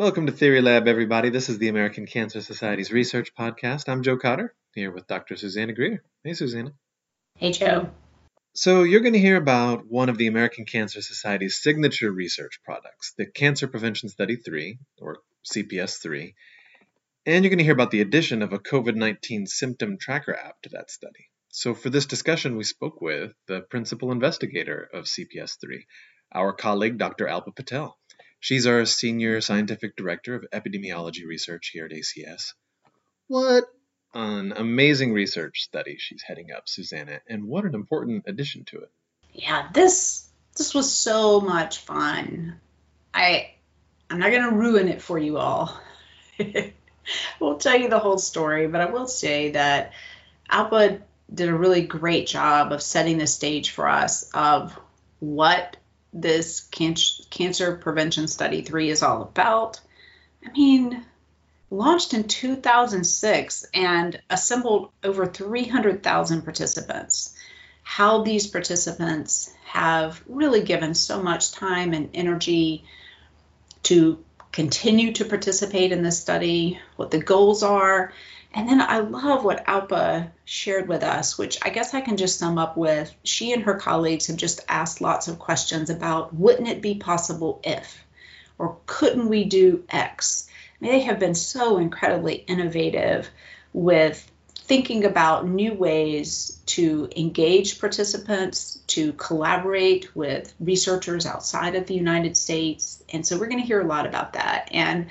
Welcome to Theory Lab, everybody. This is the American Cancer Society's research podcast. I'm Joe Cotter, here with Dr. Susanna Greer. Hey, Susanna. Hey, Joe. So, you're going to hear about one of the American Cancer Society's signature research products, the Cancer Prevention Study 3, or CPS 3, and you're going to hear about the addition of a COVID 19 symptom tracker app to that study. So, for this discussion, we spoke with the principal investigator of CPS 3, our colleague, Dr. Alpa Patel. She's our Senior Scientific Director of Epidemiology Research here at ACS. What an amazing research study she's heading up, Susanna, and what an important addition to it. Yeah, this this was so much fun. I I'm not going to ruin it for you all. I won't tell you the whole story, but I will say that Alpa did a really great job of setting the stage for us of what this can- cancer prevention study 3 is all about. I mean, launched in 2006 and assembled over 300,000 participants. How these participants have really given so much time and energy to continue to participate in this study, what the goals are, and then I love what Alpa shared with us, which I guess I can just sum up with she and her colleagues have just asked lots of questions about wouldn't it be possible if, or couldn't we do X? I mean, they have been so incredibly innovative with thinking about new ways to engage participants, to collaborate with researchers outside of the United States. And so we're going to hear a lot about that. And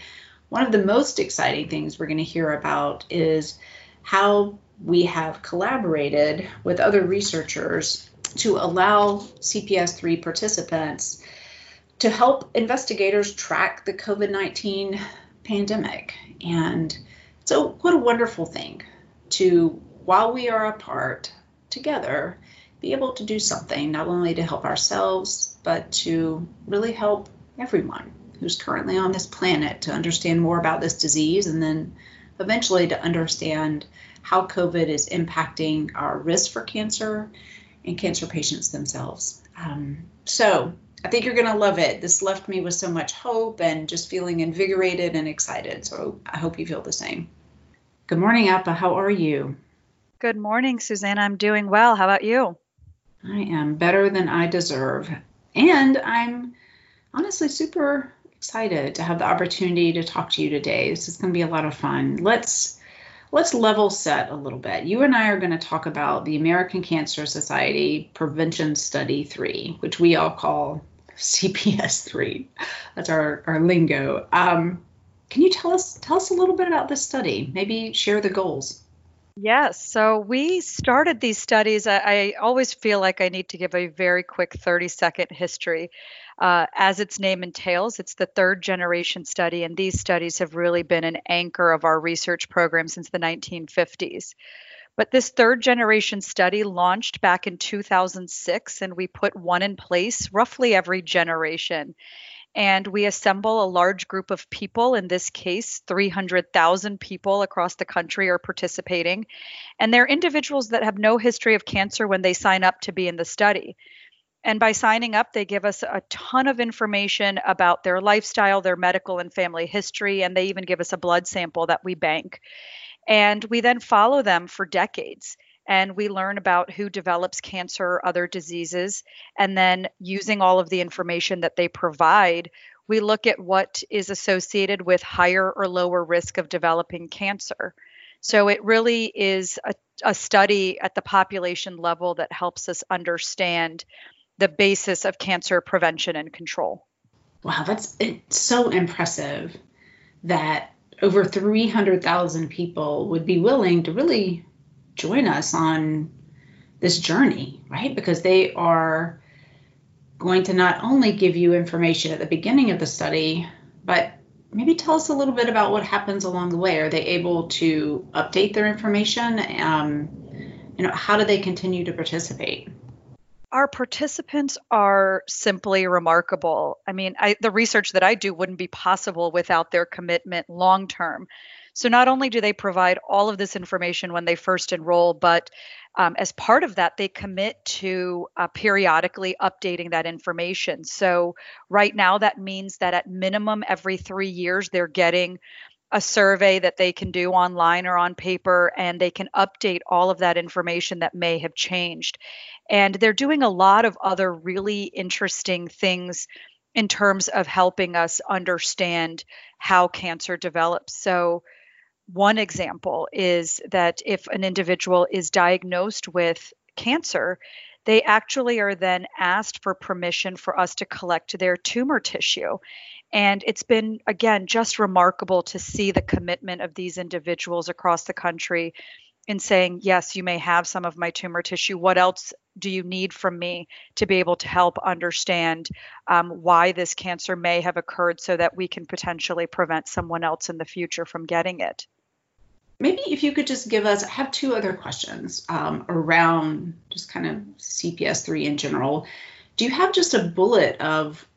one of the most exciting things we're going to hear about is how we have collaborated with other researchers to allow CPS3 participants to help investigators track the COVID 19 pandemic. And so, what a wonderful thing to, while we are apart together, be able to do something not only to help ourselves, but to really help everyone who's currently on this planet to understand more about this disease and then eventually to understand how COVID is impacting our risk for cancer and cancer patients themselves. Um, so I think you're going to love it. This left me with so much hope and just feeling invigorated and excited. So I hope you feel the same. Good morning, Alpa. How are you? Good morning, Susanna. I'm doing well. How about you? I am better than I deserve. And I'm honestly super excited to have the opportunity to talk to you today. This is going to be a lot of fun. Let's let's level set a little bit. You and I are going to talk about the American Cancer Society Prevention Study 3, which we all call CPS 3. That's our, our lingo. Um, can you tell us tell us a little bit about this study? Maybe share the goals. Yes. So we started these studies. I, I, always feel like I need to give a very quick 30 second history. Uh, as its name entails, it's the third generation study, and these studies have really been an anchor of our research program since the 1950s. But this third generation study launched back in 2006, and we put one in place roughly every generation and we assemble a large group of people. In this case, 300,000 people across the country are participating. And they're individuals that have no history of cancer when they sign up to be in the study. And by signing up, they give us a ton of information about their lifestyle, their medical and family history, and they even give us a blood sample that we bank. And we then follow them for decades and we learn about who develops cancer other diseases. And then using all of the information that they provide, we look at what is associated with higher or lower risk of developing cancer. So it really is a, a study at the population level that helps us understand the basis of cancer prevention and control. Wow, that's it's so impressive that over 300,000 people would be willing to really join us on this journey, right? Because they are going to not only give you information at the beginning of the study, but maybe tell us a little bit about what happens along the way. Are they able to update their information? Um, you know, how do they continue to participate? Our participants are simply remarkable. I mean, I, the research that I do wouldn't be possible without their commitment long term. So not only do they provide all of this information when they first enroll, but um, as part of that, they commit to uh, periodically updating that information. So, right now, that means that at minimum every three years, they're getting a survey that they can do online or on paper, and they can update all of that information that may have changed. And they're doing a lot of other really interesting things in terms of helping us understand how cancer develops. So, one example is that if an individual is diagnosed with cancer, they actually are then asked for permission for us to collect their tumor tissue. And it's been, again, just remarkable to see the commitment of these individuals across the country in saying, Yes, you may have some of my tumor tissue. What else do you need from me to be able to help understand um, why this cancer may have occurred so that we can potentially prevent someone else in the future from getting it? maybe if you could just give us, I have two other questions um, around just kind of CPS3 in general. Do you have just a bullet of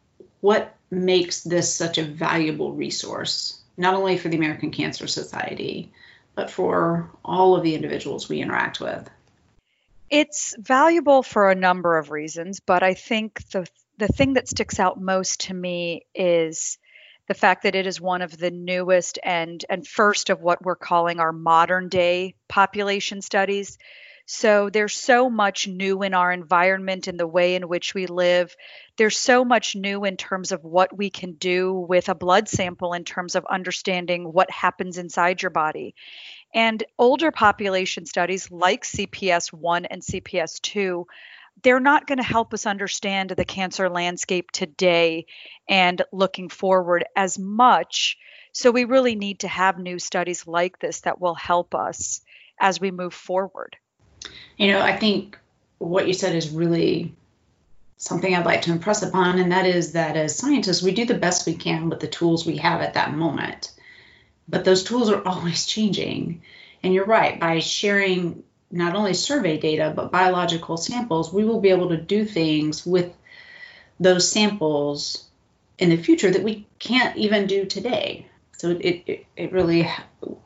what makes this such a valuable resource, not only for the American Cancer Society, but for all of the individuals we interact with? It's valuable for a number of reasons, but I think the the thing that sticks out most to me is the fact that it is one of the newest and and first of what we're calling our modern day population studies. So there's so much new in our environment and the way in which we live. There's so much new in terms of what we can do with a blood sample in terms of understanding what happens inside your body. And older population studies like CPS 1 and CPS 2 they're not going to help us understand the cancer landscape today and looking forward as much. So we really need to have new studies like this that will help us as we move forward. You know, I think what you said is really something I'd like to impress upon, and that is that as scientists, we do the best we can with the tools we have at that moment. But those tools are always changing. And you're right, by sharing not only survey data, but biological samples, we will be able to do things with those samples in the future that we can't even do today. So it, it, it really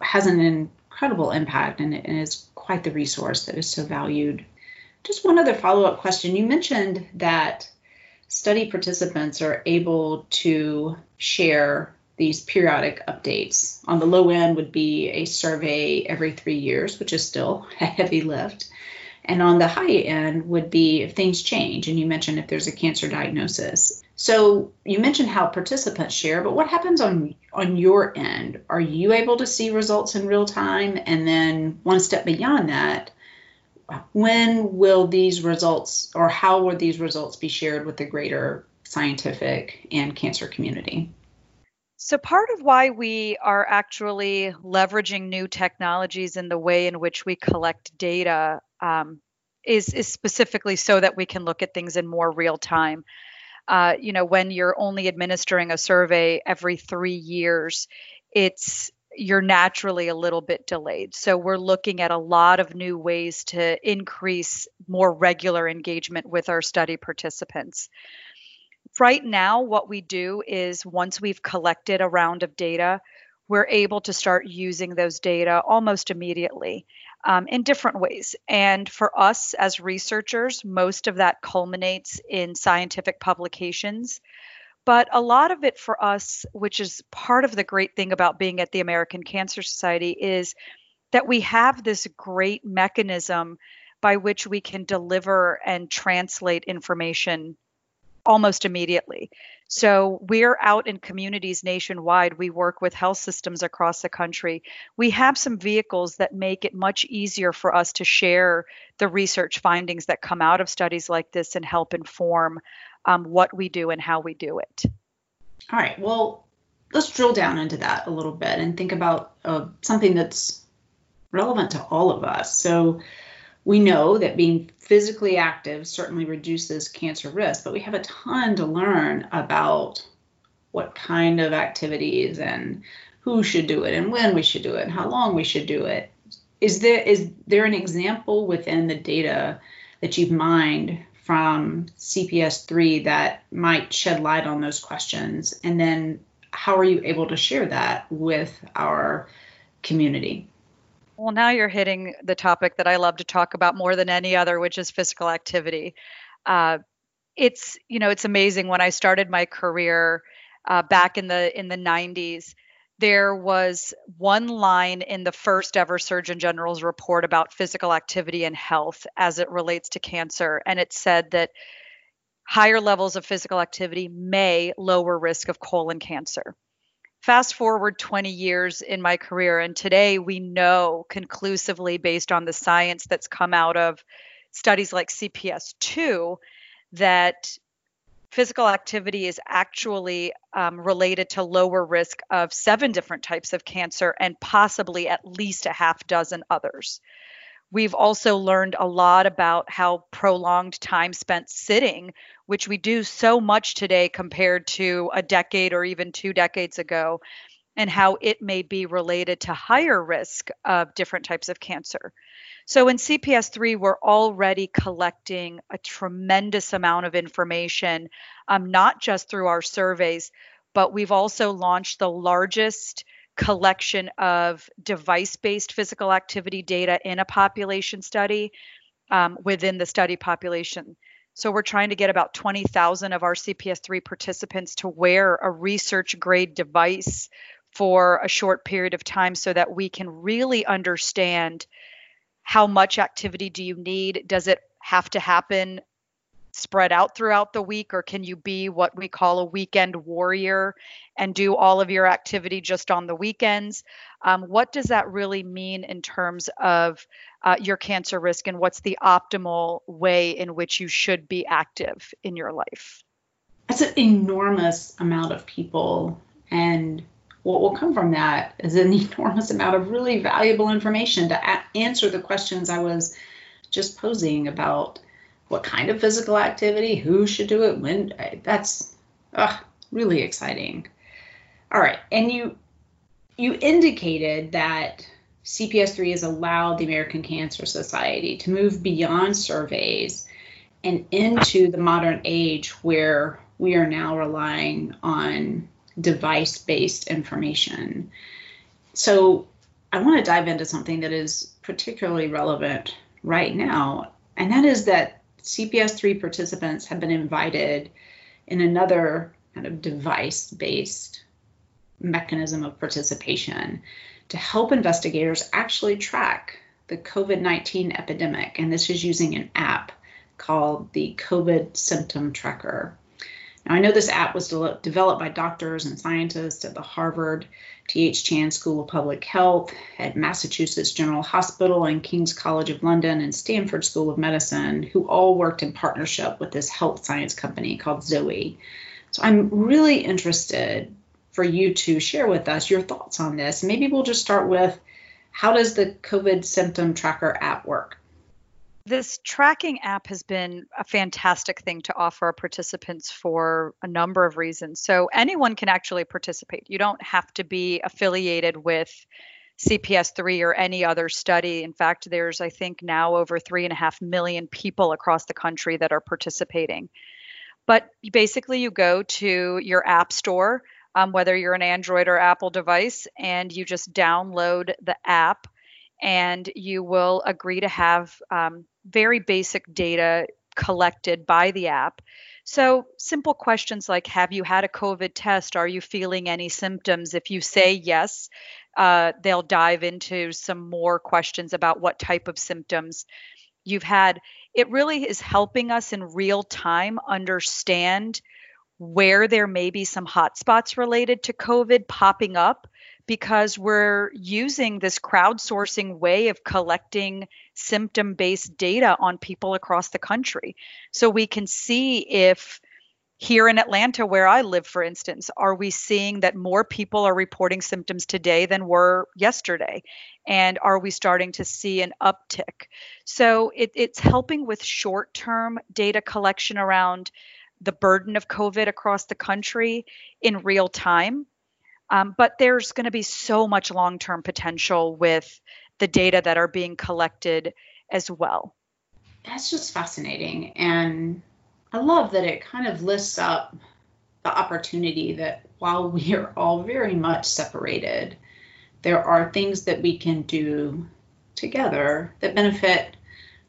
has an incredible impact and, it, and it's quite the resource that is so valued. Just one other follow up question. You mentioned that study participants are able to share these periodic updates. On the low end would be a survey every three years, which is still a heavy lift. And on the high end would be if things change, and you mentioned if there's a cancer diagnosis. So you mentioned how participants share, but what happens on on your end? Are you able to see results in real time? And then one step beyond that, when will these results or how will these results be shared with the greater scientific and cancer community? So, part of why we are actually leveraging new technologies in the way in which we collect data um, is, is specifically so that we can look at things in more real time. Uh, you know, when you're only administering a survey every three years, it's you're naturally a little bit delayed. So we're looking at a lot of new ways to increase more regular engagement with our study participants right now, what we do is once we've collected a round of data, we're able to start using those data almost immediately um, in different ways. And for us as researchers, most of that culminates in scientific publications. But a lot of it for us, which is part of the great thing about being at the American Cancer Society, is that we have this great mechanism by which we can deliver and translate information almost immediately. So we're out in communities nationwide. We work with health systems across the country. We have some vehicles that make it much easier for us to share the research findings that come out of studies like this and help inform um, what we do and how we do it. All right. Well, let's drill down into that a little bit and think about uh, something that's relevant to all of us. So, we know that being physically active certainly reduces cancer risk, but we have a ton to learn about what kind of activities and who should do it and when we should do it and how long we should do it. Is there is there an example within the data that you've mined from CPS3 that might shed light on those questions? And then how are you able to share that with our community? Well, now you're hitting the topic that I love to talk about more than any other, which is physical activity. Uh, it's you know it's amazing when I started my career uh, back in the in the 90s. There was one line in the first ever Surgeon General's report about physical activity and health as it relates to cancer, and it said that higher levels of physical activity may lower risk of colon cancer fast forward 20 years in my career, and today we know conclusively, based on the science that's come out of studies like CPS2, that physical activity is actually um, related to lower risk of seven different types of cancer and possibly at least a half dozen others. We've also learned a lot about how prolonged time spent sitting, which we do so much today compared to a decade or even two decades ago, and how it may be related to higher risk of different types of cancer. So in CPS3, we're already collecting a tremendous amount of information, um, not just through our surveys, but we've also launched the largest collection of device based physical activity data in a population study um, within the study population. So we're trying to get about 20,000 of our CPS3 participants to wear a research grade device for a short period of time so that we can really understand how much activity do you need? Does it have to happen spread out throughout the week, or can you be what we call a weekend warrior and do all of your activity just on the weekends? Um, what does that really mean in terms of uh, your cancer risk, and what's the optimal way in which you should be active in your life? That's an enormous amount of people, and what will come from that is an enormous amount of really valuable information to a- answer the questions I was just posing about what kind of physical activity, who should do it, when. That's uh, really exciting. All right, and you you indicated that CPS3 has allowed the American Cancer Society to move beyond surveys and into the modern age where we are now relying on device based information. So, I want to dive into something that is particularly relevant right now, and that is that CPS3 participants have been invited in another kind of device based mechanism of participation to help investigators actually track the COVID 19 epidemic. And this is using an app called the COVID Symptom Tracker. Now, I know this app was de- developed by doctors and scientists at the Harvard T.H. Chan School of Public Health, at Massachusetts General Hospital, and King's College of London, and Stanford School of Medicine, who all worked in partnership with this health science company called Zoe. So I'm really interested for you to share with us your thoughts on this. Maybe we'll just start with how does the COVID symptom tracker app work? This tracking app has been a fantastic thing to offer our participants for a number of reasons. So, anyone can actually participate. You don't have to be affiliated with CPS3 or any other study. In fact, there's, I think, now over three and a half million people across the country that are participating. But basically, you go to your app store, um, whether you're an Android or Apple device, and you just download the app and you will agree to have um, very basic data collected by the app. So, simple questions like Have you had a COVID test? Are you feeling any symptoms? If you say yes, uh, they'll dive into some more questions about what type of symptoms you've had. It really is helping us in real time understand where there may be some hotspots related to COVID popping up because we're using this crowdsourcing way of collecting symptom based data on people across the country. So we can see if here in Atlanta, where I live, for instance, are we seeing that more people are reporting symptoms today than were yesterday? And are we starting to see an uptick? So it, it's helping with short term data collection around the burden of COVID across the country in real time um, but there's going to be so much long term potential with the data that are being collected as well. That's just fascinating. And I love that it kind of lists up the opportunity that while we are all very much separated, there are things that we can do together that benefit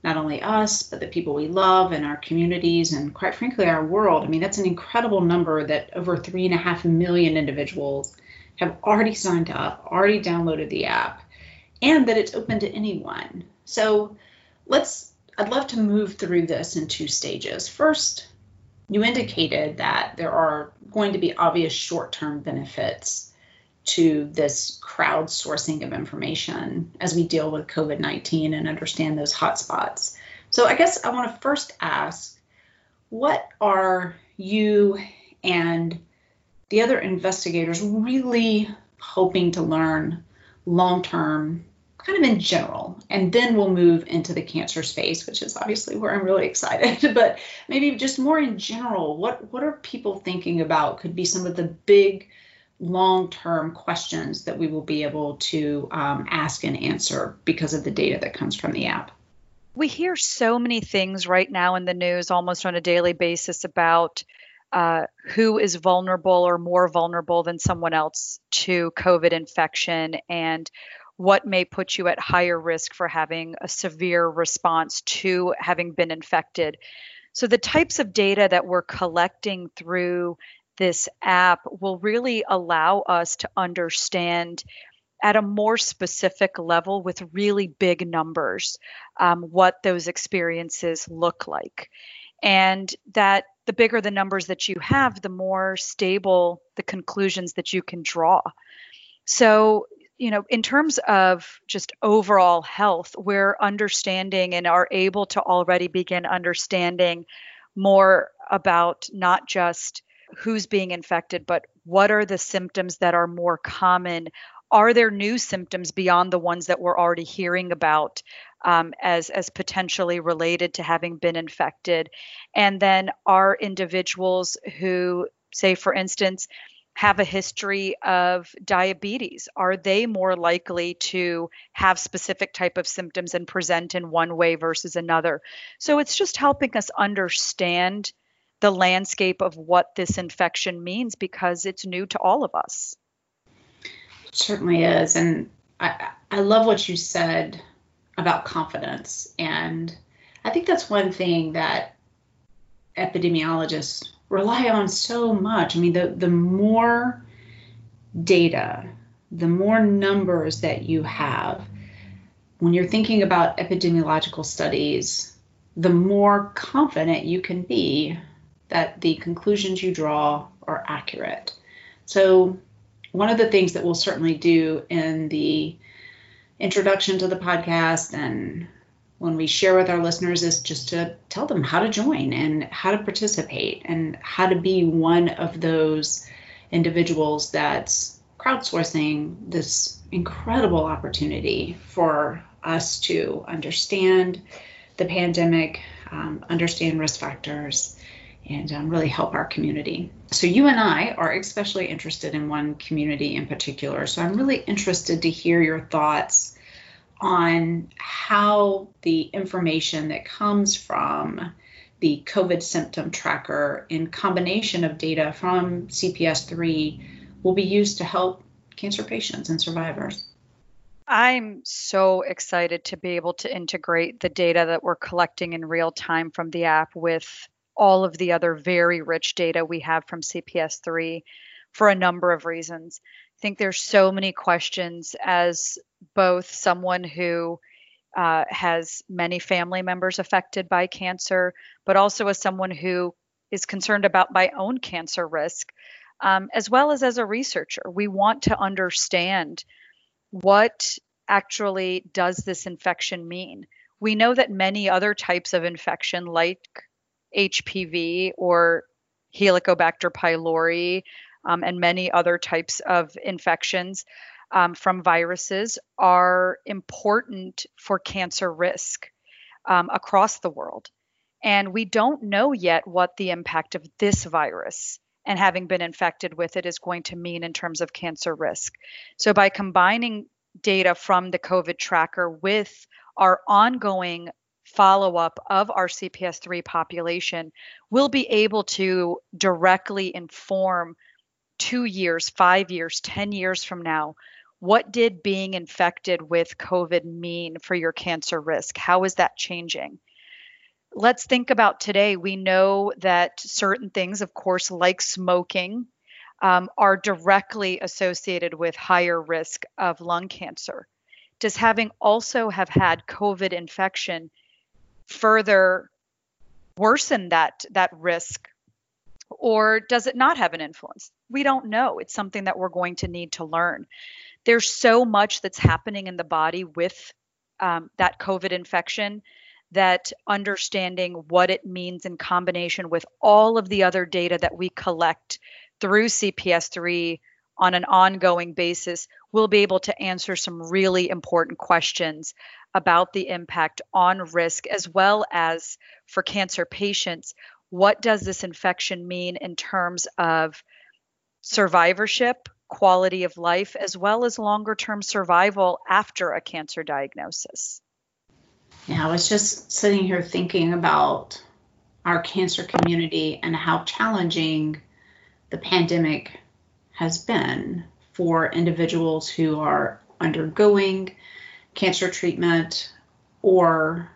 not only us, but the people we love and our communities and, quite frankly, our world. I mean, that's an incredible number that over three and a half million individuals have already signed up, already downloaded the app, and that it's open to anyone. So let's, I'd love to move through this in two stages. First, you indicated that there are going to be obvious short term benefits to this crowdsourcing of information as we deal with COVID 19 and understand those hotspots. So, I guess I want to first ask what are you and the other investigators really hoping to learn long term kind of in general. And then we'll move into the cancer space, which is obviously where I'm really excited. but maybe just more in general, what, what are people thinking about could be some of the big long term questions that we will be able to um, ask and answer because of the data that comes from the app? We hear so many things right now in the news almost on a daily basis about uh, who is vulnerable or more vulnerable than someone else to COVID infection and what may put you at higher risk for having a severe response to having been infected. So, the types of data that we're collecting through this app will really allow us to understand at a more specific level with really big numbers um, what those experiences look like. And that the bigger the numbers that you have, the more stable the conclusions that you can draw. So, you know, in terms of just overall health, we're understanding and are able to already begin understanding more about not just who's being infected, but what are the symptoms that are more common? Are there new symptoms beyond the ones that we're already hearing about um, as as potentially related to having been infected? And then are individuals who, say, for instance, have a history of diabetes are they more likely to have specific type of symptoms and present in one way versus another so it's just helping us understand the landscape of what this infection means because it's new to all of us it certainly is and i i love what you said about confidence and i think that's one thing that epidemiologists rely on so much. I mean, the, the more data, the more numbers that you have, when you're thinking about epidemiological studies, the more confident you can be that the conclusions you draw are accurate. So, one of the things that we'll certainly do in the introduction to the podcast and when we share with our listeners is just to tell them how to join and how to participate and how to be one of those individuals that's crowdsourcing this incredible opportunity for us to understand the pandemic, um, understand risk factors, and um, really help our community. So, you and I are especially interested in one community in particular. So, I'm really interested to hear your thoughts on how the information that comes from the COVID symptom tracker in combination of data from CPS3 will be used to help cancer patients and survivors. I'm so excited to be able to integrate the data that we're collecting in real time from the app with all of the other very rich data we have from CPS3 for a number of reasons. I think there's so many questions as both someone who uh, has many family members affected by cancer, but also as someone who is concerned about my own cancer risk, um, as well as as a researcher. We want to understand what actually does this infection mean. We know that many other types of infection, like HPV or Helicobacter pylori, um, and many other types of infections um, from viruses are important for cancer risk um, across the world. And we don't know yet what the impact of this virus and having been infected with it is going to mean in terms of cancer risk. So, by combining data from the COVID tracker with our ongoing follow up of our CPS3 population, we'll be able to directly inform two years, five years, 10 years from now, what did being infected with COVID mean for your cancer risk? How is that changing? Let's think about today. We know that certain things, of course, like smoking, um, are directly associated with higher risk of lung cancer. Does having also have had COVID infection further worsen that that risk or does it not have an influence? We don't know. It's something that we're going to need to learn. There's so much that's happening in the body with um, that COVID infection that understanding what it means in combination with all of the other data that we collect through CPS3 on an ongoing basis, we'll be able to answer some really important questions about the impact on risk as well as for cancer patients. What does this infection mean in terms of survivorship, quality of life, as well as longer term survival after a cancer diagnosis? Yeah, I was just sitting here thinking about our cancer community and how challenging the pandemic has been for individuals who are undergoing cancer treatment or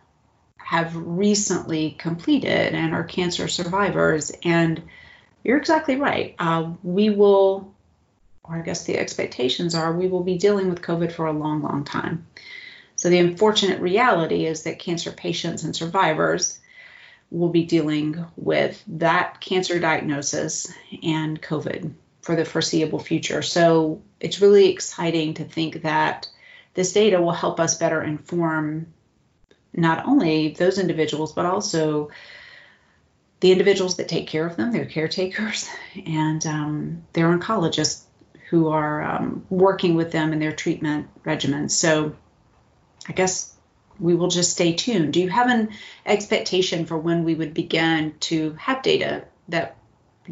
have recently completed and are cancer survivors. And you're exactly right. Uh, we will, or I guess the expectations are, we will be dealing with COVID for a long, long time. So the unfortunate reality is that cancer patients and survivors will be dealing with that cancer diagnosis and COVID for the foreseeable future. So it's really exciting to think that this data will help us better inform not only those individuals, but also the individuals that take care of them, their caretakers, and um, their oncologists who are um, working with them in their treatment regimens. So I guess we will just stay tuned. Do you have an expectation for when we would begin to have data that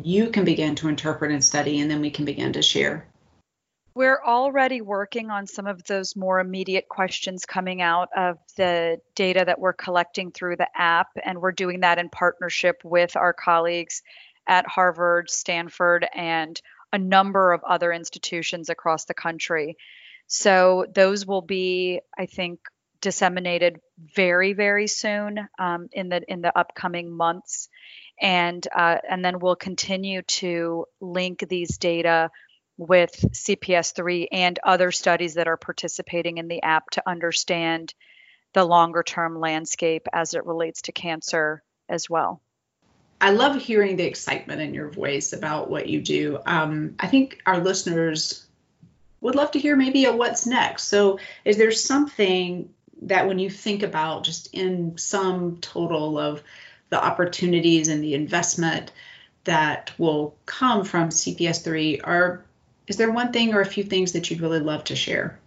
you can begin to interpret and study, and then we can begin to share? We're already working on some of those more immediate questions coming out of the data that we're collecting through the app, and we're doing that in partnership with our colleagues at Harvard, Stanford, and a number of other institutions across the country. So those will be, I think, disseminated very, very soon um, in the in the upcoming months and uh, and then we'll continue to link these data with CPS3 and other studies that are participating in the app to understand the longer term landscape as it relates to cancer as well. I love hearing the excitement in your voice about what you do. Um, I think our listeners would love to hear maybe a what's next. So, is there something that when you think about just in sum total of the opportunities and the investment that will come from CPS3 are is there one thing or a few things that you'd really love to share?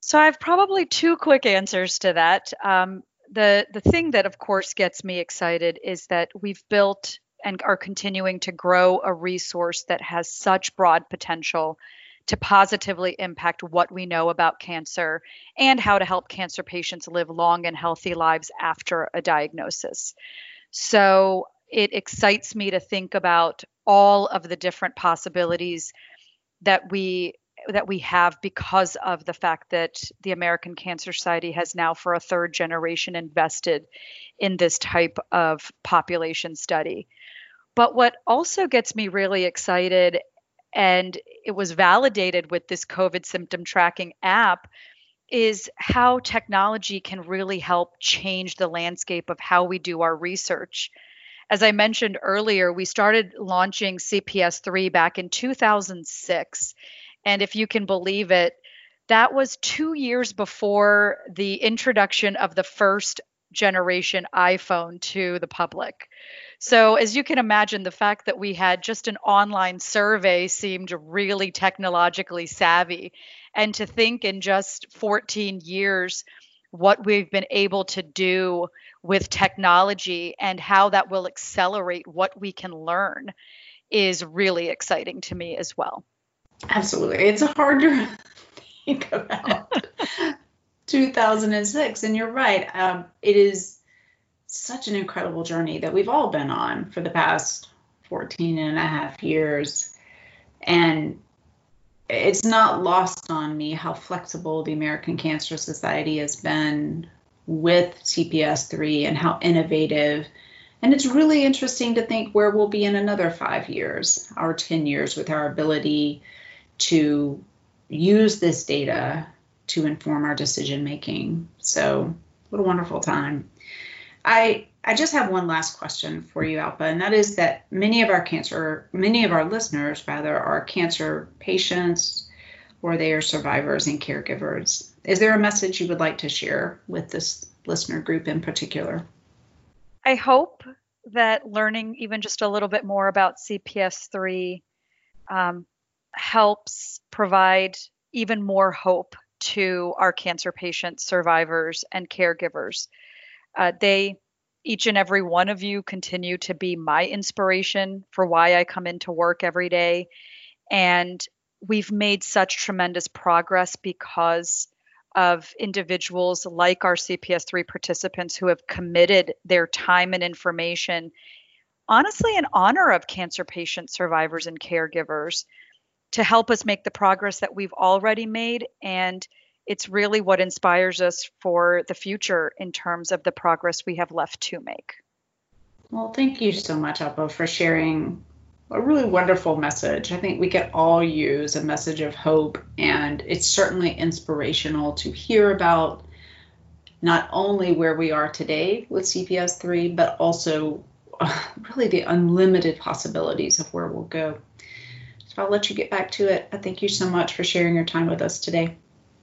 So I have probably two quick answers to that. Um, the the thing that of course gets me excited is that we've built and are continuing to grow a resource that has such broad potential to positively impact what we know about cancer and how to help cancer patients live long and healthy lives after a diagnosis. So it excites me to think about all of the different possibilities that we that we have because of the fact that the American Cancer Society has now for a third generation invested in this type of population study. But what also gets me really excited and it was validated with this COVID symptom tracking app is how technology can really help change the landscape of how we do our research. As I mentioned earlier, we started launching CPS3 back in 2006. And if you can believe it, that was two years before the introduction of the first generation iPhone to the public. So, as you can imagine, the fact that we had just an online survey seemed really technologically savvy. And to think in just 14 years, what we've been able to do with technology and how that will accelerate what we can learn is really exciting to me as well. Absolutely. It's hard to think about 2006. And you're right. Um, it is such an incredible journey that we've all been on for the past 14 and a half years. And it's not lost on me how flexible the American Cancer Society has been with CPS3 and how innovative. And it's really interesting to think where we'll be in another five years or 10 years with our ability to use this data to inform our decision making. So, what a wonderful time. I I just have one last question for you, Alpa, and that is that many of our cancer, many of our listeners, rather, are cancer patients or they are survivors and caregivers. Is there a message you would like to share with this listener group in particular? I hope that learning even just a little bit more about CPS3 um, helps provide even more hope to our cancer patients, survivors, and caregivers. Uh, they each and every one of you continue to be my inspiration for why I come into work every day. And we've made such tremendous progress because of individuals like our CPS3 participants who have committed their time and information, honestly, in honor of cancer patient survivors and caregivers, to help us make the progress that we've already made and it's really what inspires us for the future in terms of the progress we have left to make. Well, thank you so much, Alpa, for sharing a really wonderful message. I think we could all use a message of hope, and it's certainly inspirational to hear about not only where we are today with CPS3, but also uh, really the unlimited possibilities of where we'll go. So I'll let you get back to it. I thank you so much for sharing your time with us today.